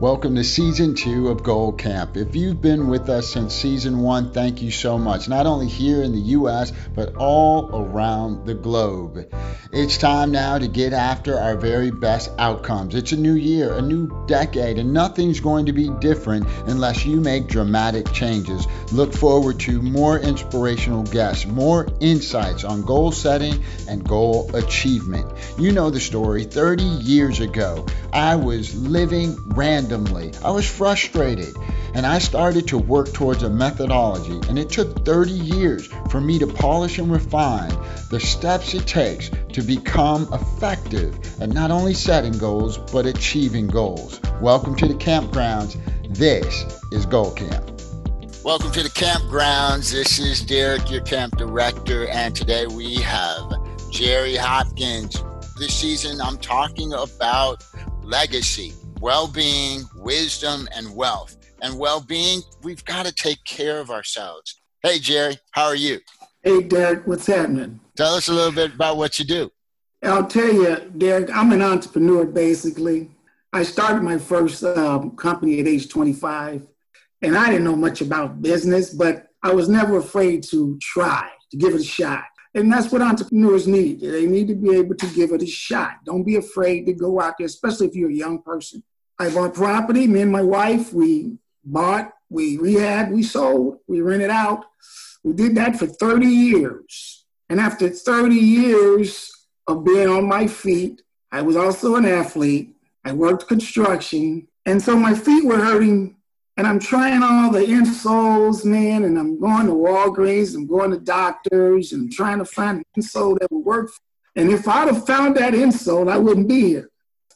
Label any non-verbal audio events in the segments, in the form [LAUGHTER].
Welcome to season two of Goal Camp. If you've been with us since season one, thank you so much. Not only here in the U.S., but all around the globe. It's time now to get after our very best outcomes. It's a new year, a new decade, and nothing's going to be different unless you make dramatic changes. Look forward to more inspirational guests, more insights on goal setting and goal achievement. You know the story 30 years ago, I was living random randomly. I was frustrated and I started to work towards a methodology, and it took 30 years for me to polish and refine the steps it takes to become effective at not only setting goals but achieving goals. Welcome to the campgrounds. This is Goal Camp. Welcome to the campgrounds. This is Derek, your camp director, and today we have Jerry Hopkins. This season, I'm talking about legacy well being, wisdom, and wealth. And well being, we've got to take care of ourselves. Hey, Jerry, how are you? Hey, Derek, what's happening? Tell us a little bit about what you do. I'll tell you, Derek, I'm an entrepreneur basically. I started my first um, company at age 25, and I didn't know much about business, but I was never afraid to try, to give it a shot. And that's what entrepreneurs need. They need to be able to give it a shot. Don't be afraid to go out there, especially if you're a young person. I bought property. Me and my wife, we bought, we rehab, we sold, we rented out. We did that for 30 years. And after 30 years of being on my feet, I was also an athlete. I worked construction. And so my feet were hurting. And I'm trying all the insoles, man. And I'm going to Walgreens, I'm going to doctors, and I'm trying to find an insole that would work. And if I'd have found that insole, I wouldn't be here.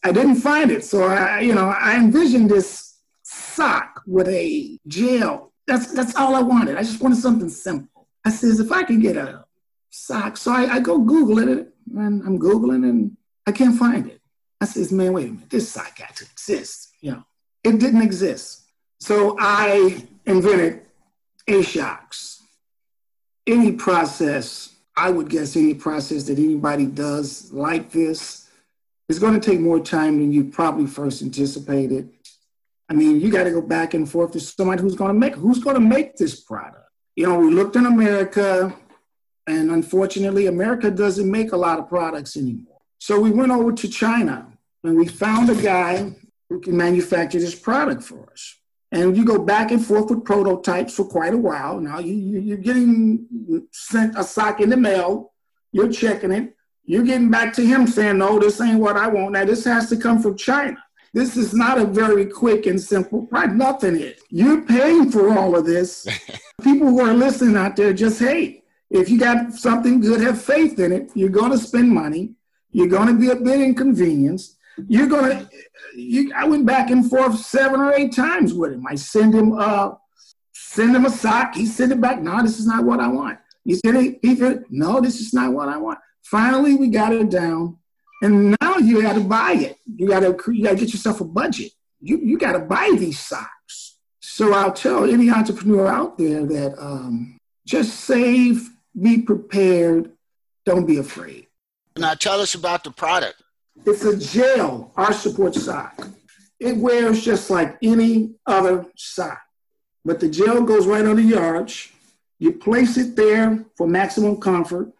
I didn't find it. So I, you know, I envisioned this sock with a gel. That's that's all I wanted. I just wanted something simple. I says if I could get a sock, so I, I go Googling it, and I'm Googling and I can't find it. I says, man, wait a minute, this sock got to exist. You know, it didn't exist. So I invented A-Shocks. Any process, I would guess any process that anybody does like this it's going to take more time than you probably first anticipated. I mean, you got to go back and forth to somebody who's going to make who's going to make this product. You know, we looked in America, and unfortunately, America doesn't make a lot of products anymore. So we went over to China, and we found a guy who can manufacture this product for us. And you go back and forth with prototypes for quite a while. Now you, you, are getting sent a sock in the mail, you're checking it, you're getting back to him saying, no, this ain't what I want. Now, this has to come from China. This is not a very quick and simple product. Nothing is. You're paying for all of this. [LAUGHS] People who are listening out there just, hey, if you got something good, have faith in it. You're going to spend money. You're going to be a bit inconvenienced. You're going to, you, I went back and forth seven or eight times with him. I send him, uh, send him a sock. He sent it back. No, this is not what I want. He said, he, he said, no, this is not what I want. Finally, we got it down, and now you got to buy it. You got to you got to get yourself a budget. You you got to buy these socks. So I'll tell any entrepreneur out there that um, just save, be prepared, don't be afraid. Now tell us about the product. It's a gel arch support sock. It wears just like any other sock, but the gel goes right under your arch. You place it there for maximum comfort.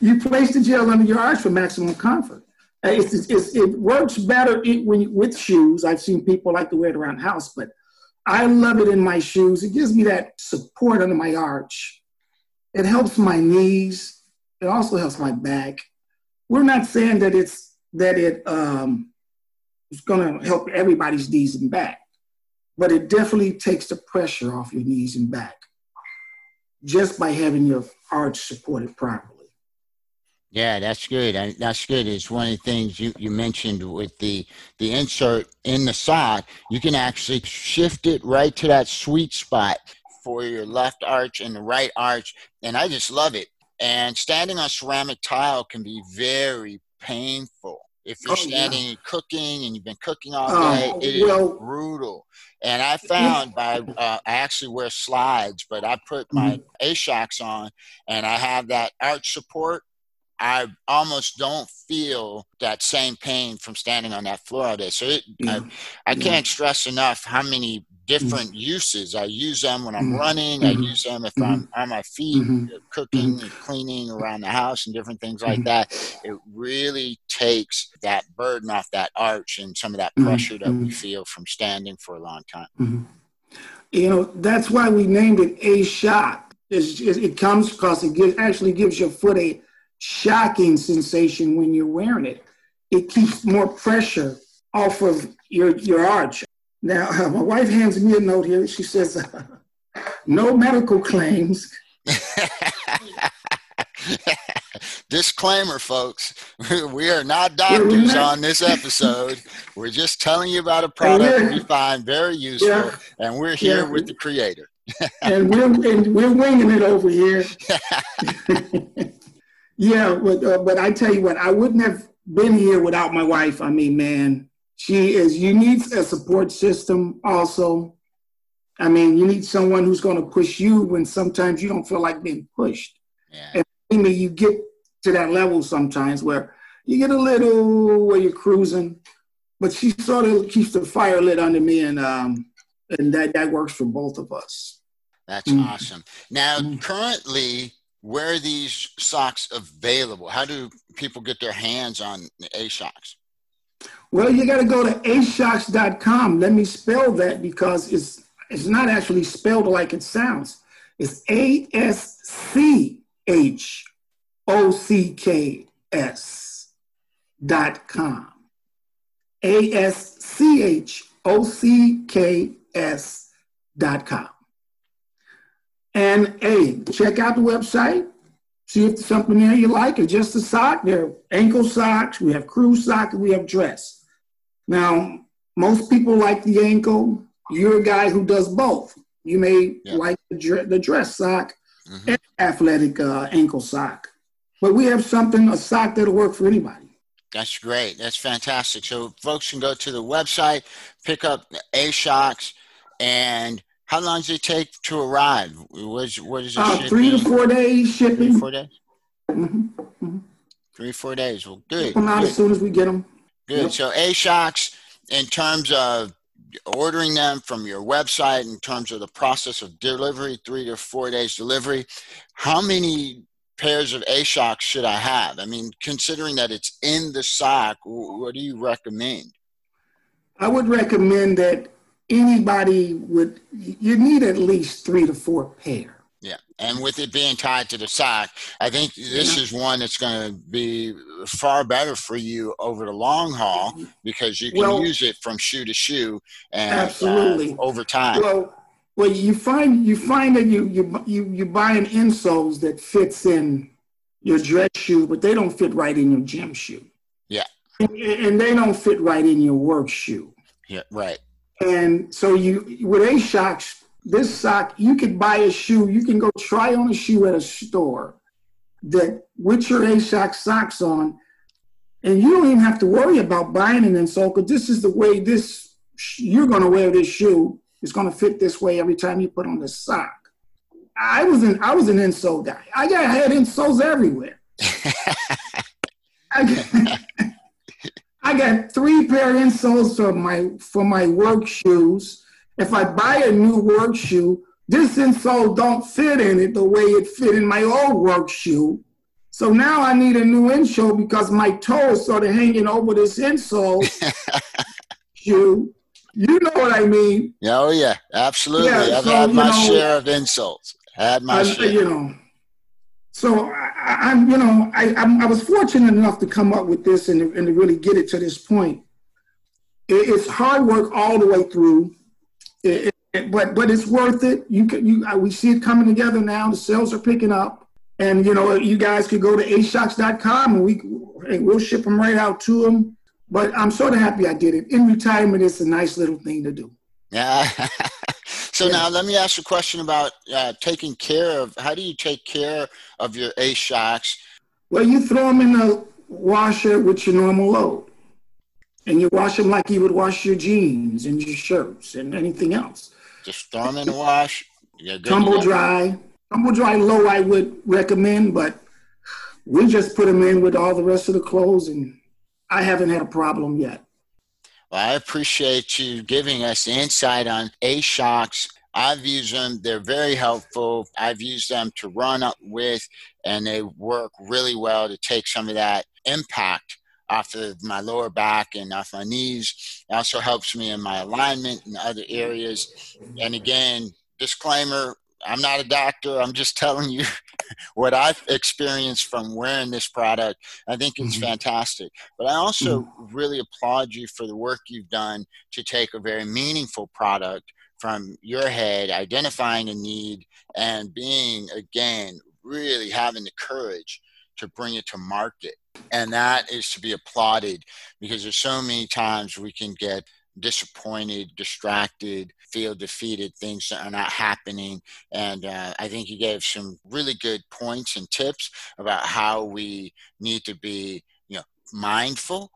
You place the gel under your arch for maximum comfort. Uh, it's, it's, it works better when with shoes. I've seen people like to wear it around the house, but I love it in my shoes. It gives me that support under my arch. It helps my knees. It also helps my back. We're not saying that it's that it um, it's going to help everybody's knees and back, but it definitely takes the pressure off your knees and back just by having your arch supported properly. Yeah, that's good. That's good. It's one of the things you, you mentioned with the the insert in the sock. You can actually shift it right to that sweet spot for your left arch and the right arch, and I just love it. And standing on ceramic tile can be very painful. If you're oh, standing yeah. and cooking and you've been cooking all oh, day, it is well, brutal. And I found by uh, I actually wear slides, but I put my mm-hmm. A shocks on and I have that arch support I almost don't feel that same pain from standing on that floor all day. So it, yeah. I, I yeah. can't stress enough how many different mm-hmm. uses. I use them when I'm mm-hmm. running. I mm-hmm. use them if I'm mm-hmm. on my feet, mm-hmm. cooking and cleaning around the house and different things like that. It really takes that burden off that arch and some of that pressure that we feel from standing for a long time. You know, that's why we named it A shot. It's, it comes because it gives, actually gives your foot a shocking sensation when you're wearing it. It keeps more pressure off of your, your arch. Now, uh, [LAUGHS] my wife hands me a note here. She says, uh, [LAUGHS] no medical claims. [LAUGHS] Disclaimer, folks. We are not doctors on this episode. We're just telling you about a product we find very useful, yeah, and we're here yeah, with the creator. and we're and we're winging it over here. Yeah, but uh, but I tell you what, I wouldn't have been here without my wife. I mean, man, she is. You need a support system also. I mean, you need someone who's going to push you when sometimes you don't feel like being pushed. Yeah. And I mean, you get to that level sometimes where you get a little where you're cruising, but she sort of keeps the fire lit under me, and um, and that that works for both of us. That's mm awesome. Now, mm currently, where are these socks available? How do people get their hands on A Shocks? Well, you got to go to aschocks.com. Let me spell that because it's it's not actually spelled like it sounds. It's A S C H O C K S dot com. A S C H O C K S dot com. And hey, check out the website. See if there's something there you like. It's just a sock. There are ankle socks. We have crew socks. We have dress. Now, most people like the ankle. You're a guy who does both. You may yeah. like the, the, dress sock mm-hmm. and athletic uh, ankle sock. But we have something, a sock that'll work for anybody. That's great. That's fantastic. So folks can go to the website, pick up A Shocks, and how long does it take to arrive? What is, what is it? Uh, three to four days shipping. Three, four days. Mm-hmm. Mm-hmm. Three, four days. Well, good. Come out good. as soon as we get them. Good. Yep. So A Shocks, in terms of ordering them from your website, in terms of the process of delivery, three to four days delivery, how many pairs of A shocks should I have? I mean, considering that it's in the sock, what do you recommend? I would recommend that anybody would, you need at least three to four pair. Yeah. And with it being tied to the sock, I think this yeah. is one that's going to be far better for you over the long haul because you can well, use it from shoe to shoe and uh, absolutely uh, over time. Well, well, you find you find that you you you you buying insoles that fits in your dress shoe, but they don't fit right in your gym shoe. Yeah. And, and they don't fit right in your work shoe. Yeah, right. And so you with A Shocks, this sock, you could buy a shoe, you can go try on a shoe at a store that with your A Shock socks on, and you don't even have to worry about buying an insole because this is the way this you're gonna wear this shoe it's going to fit this way every time you put on the sock. I was an I was an insole guy. I got I had insoles everywhere. I, [LAUGHS] [LAUGHS] [LAUGHS] I got three pair of insoles for my for my work shoes. If I buy a new work shoe, this insole don't fit in it the way it fit in my old work shoe. So now I need a new insole because my toe is sort of hanging over this insole [LAUGHS] shoe. You know what I mean? Oh yeah, absolutely. Yeah, I've so, had my know, share of insults. Had my I, share. You know. So I, am you know, I, I'm, i was fortunate enough to come up with this and, and to really get it to this point. It, it's hard work all the way through, it, it, but but it's worth it. You can you we see it coming together now. The sales are picking up, and you know you guys could go to aschocks.com and we we'll ship them right out to them but I'm sort of happy I did it. In retirement, it's a nice little thing to do. Yeah. [LAUGHS] so yeah. now let me ask a question about uh, taking care of. How do you take care of your A shocks? Well, you throw them in the washer with your normal load, and you wash them like you would wash your jeans and your shirts and anything else. Just throw them in the wash. Tumble dry. Tumble dry low, I would recommend, but we just put them in with all the rest of the clothes, and I haven't had a problem yet. Well, I appreciate you giving us insight on A shocks. I've used them. They're very helpful. I've used them to run up with, and they work really well to take some of that impact off of my lower back and off my knees. It also helps me in my alignment and other areas. And again, disclaimer I'm not a doctor. I'm just [LAUGHS] telling you [LAUGHS] what I've experienced from wearing this product. I think it's mm-hmm. fantastic. But I also mm-hmm. really applaud you for the work you've done to take a very meaningful product from your head, identifying a need, and being, again, really having the courage to bring it to market and that is to be applauded because there's so many times we can get disappointed, distracted, feel defeated, things that are not happening. And uh, I think you gave some really good points and tips about how we need to be, you know, mindful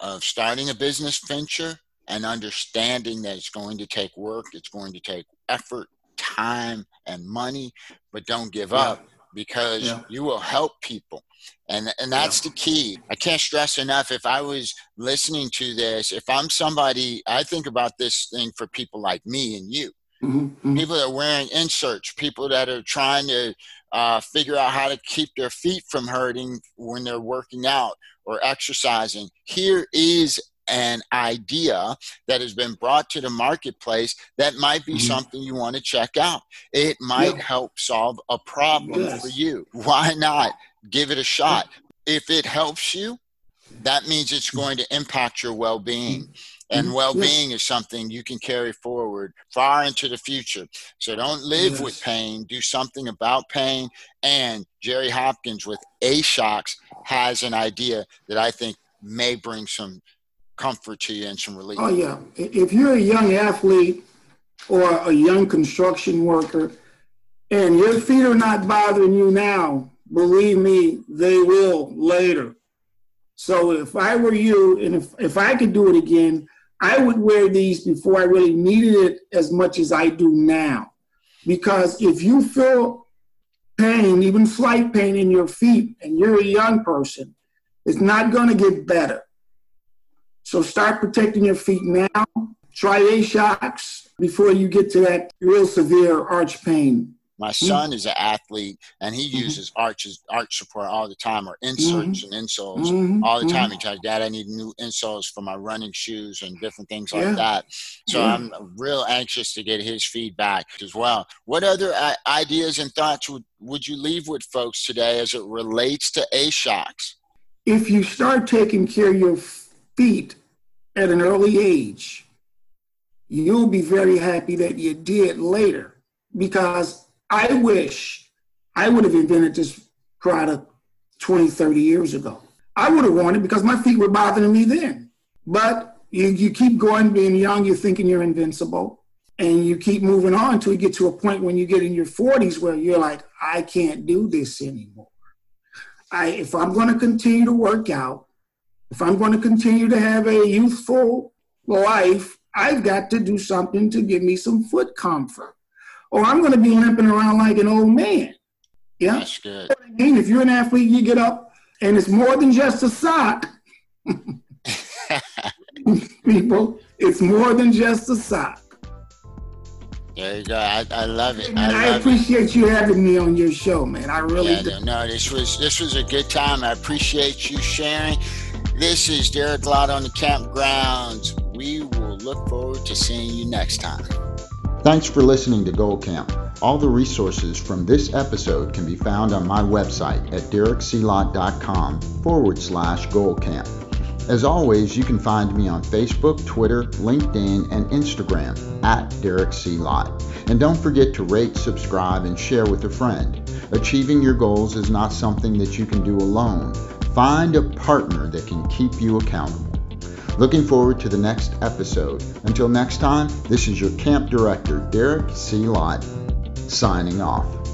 of starting a business venture and understanding that it's going to take work, it's going to take effort, time, and money, but don't give yeah. up because yeah. you will help people and and that's yeah. the key i can't stress enough if i was listening to this if i'm somebody i think about this thing for people like me and you mm-hmm. mm-hmm. people that are wearing inserts people that are trying to uh, figure out how to keep their feet from hurting when they're working out or exercising here is an idea that has been brought to the marketplace that might be mm-hmm. something you want to check out. It might yeah. help solve a problem yes. for you. Why not? give it a shot. If it helps you, that means it's going to impact your well being. And mm-hmm. well being is something you can carry forward far into the future. So don't live yes. with pain, do something about pain. And Jerry Hopkins with A Shocks has an idea that I think may bring some comfort to you and some relief. Oh, yeah. If you're a young athlete or a young construction worker and your feet are not bothering you now, believe me, they will later. So if I were you, and if, if I could do it again, I would wear these before I really needed it as much as I do now. Because if you feel pain, even slight pain in your feet, and you're a young person, it's not going to get better. So start protecting your feet now. Try A shocks before you get to that real severe arch pain. My mm-hmm. son mm-hmm. is an athlete and he mm-hmm. uses arches, arch support all the time or inserts mm-hmm. and insoles mm-hmm. all the time. He tells Dad, I need new insoles for my running shoes and different things yeah. like that. So yeah. I'm real anxious to get his feedback as well. What other uh, ideas and thoughts would, would you leave with folks today as it relates to A shocks? If you start taking care of your feet at an early age, you'll be very happy that you did later because I wish I would have invented this product 20, 30 years ago. I would have wanted because my feet were bothering me then. But you, you keep going, being young, you're thinking you're invincible. And you keep moving on until you get to a point when you get in your 40s where you're like, I can't do this anymore. I, if I'm going to continue to work out, if I'm going to continue to have a youthful life, I've got to do something to give me some foot comfort or I'm going to be limping around like an old man. Yeah. That's good. I mean, if you're an athlete, you get up and it's more than just a sock. [LAUGHS] [LAUGHS] People, it's more than just a sock. There you go. I, I love it. I, I appreciate it. you having me on your show, man. I really yeah, do. No, this was this was a good time. I appreciate you sharing. This is Derek Lott on the campgrounds. We will look forward to seeing you next time. Thanks for listening to Goal Camp. All the resources from this episode can be found on my website at derekclott.com forward slash goalcamp. As always, you can find me on Facebook, Twitter, LinkedIn, and Instagram at Derek C. Lott. And don't forget to rate, subscribe, and share with a friend. Achieving your goals is not something that you can do alone. Find a partner that can keep you accountable. Looking forward to the next episode. Until next time, this is your camp director, Derek C. Lott, signing off.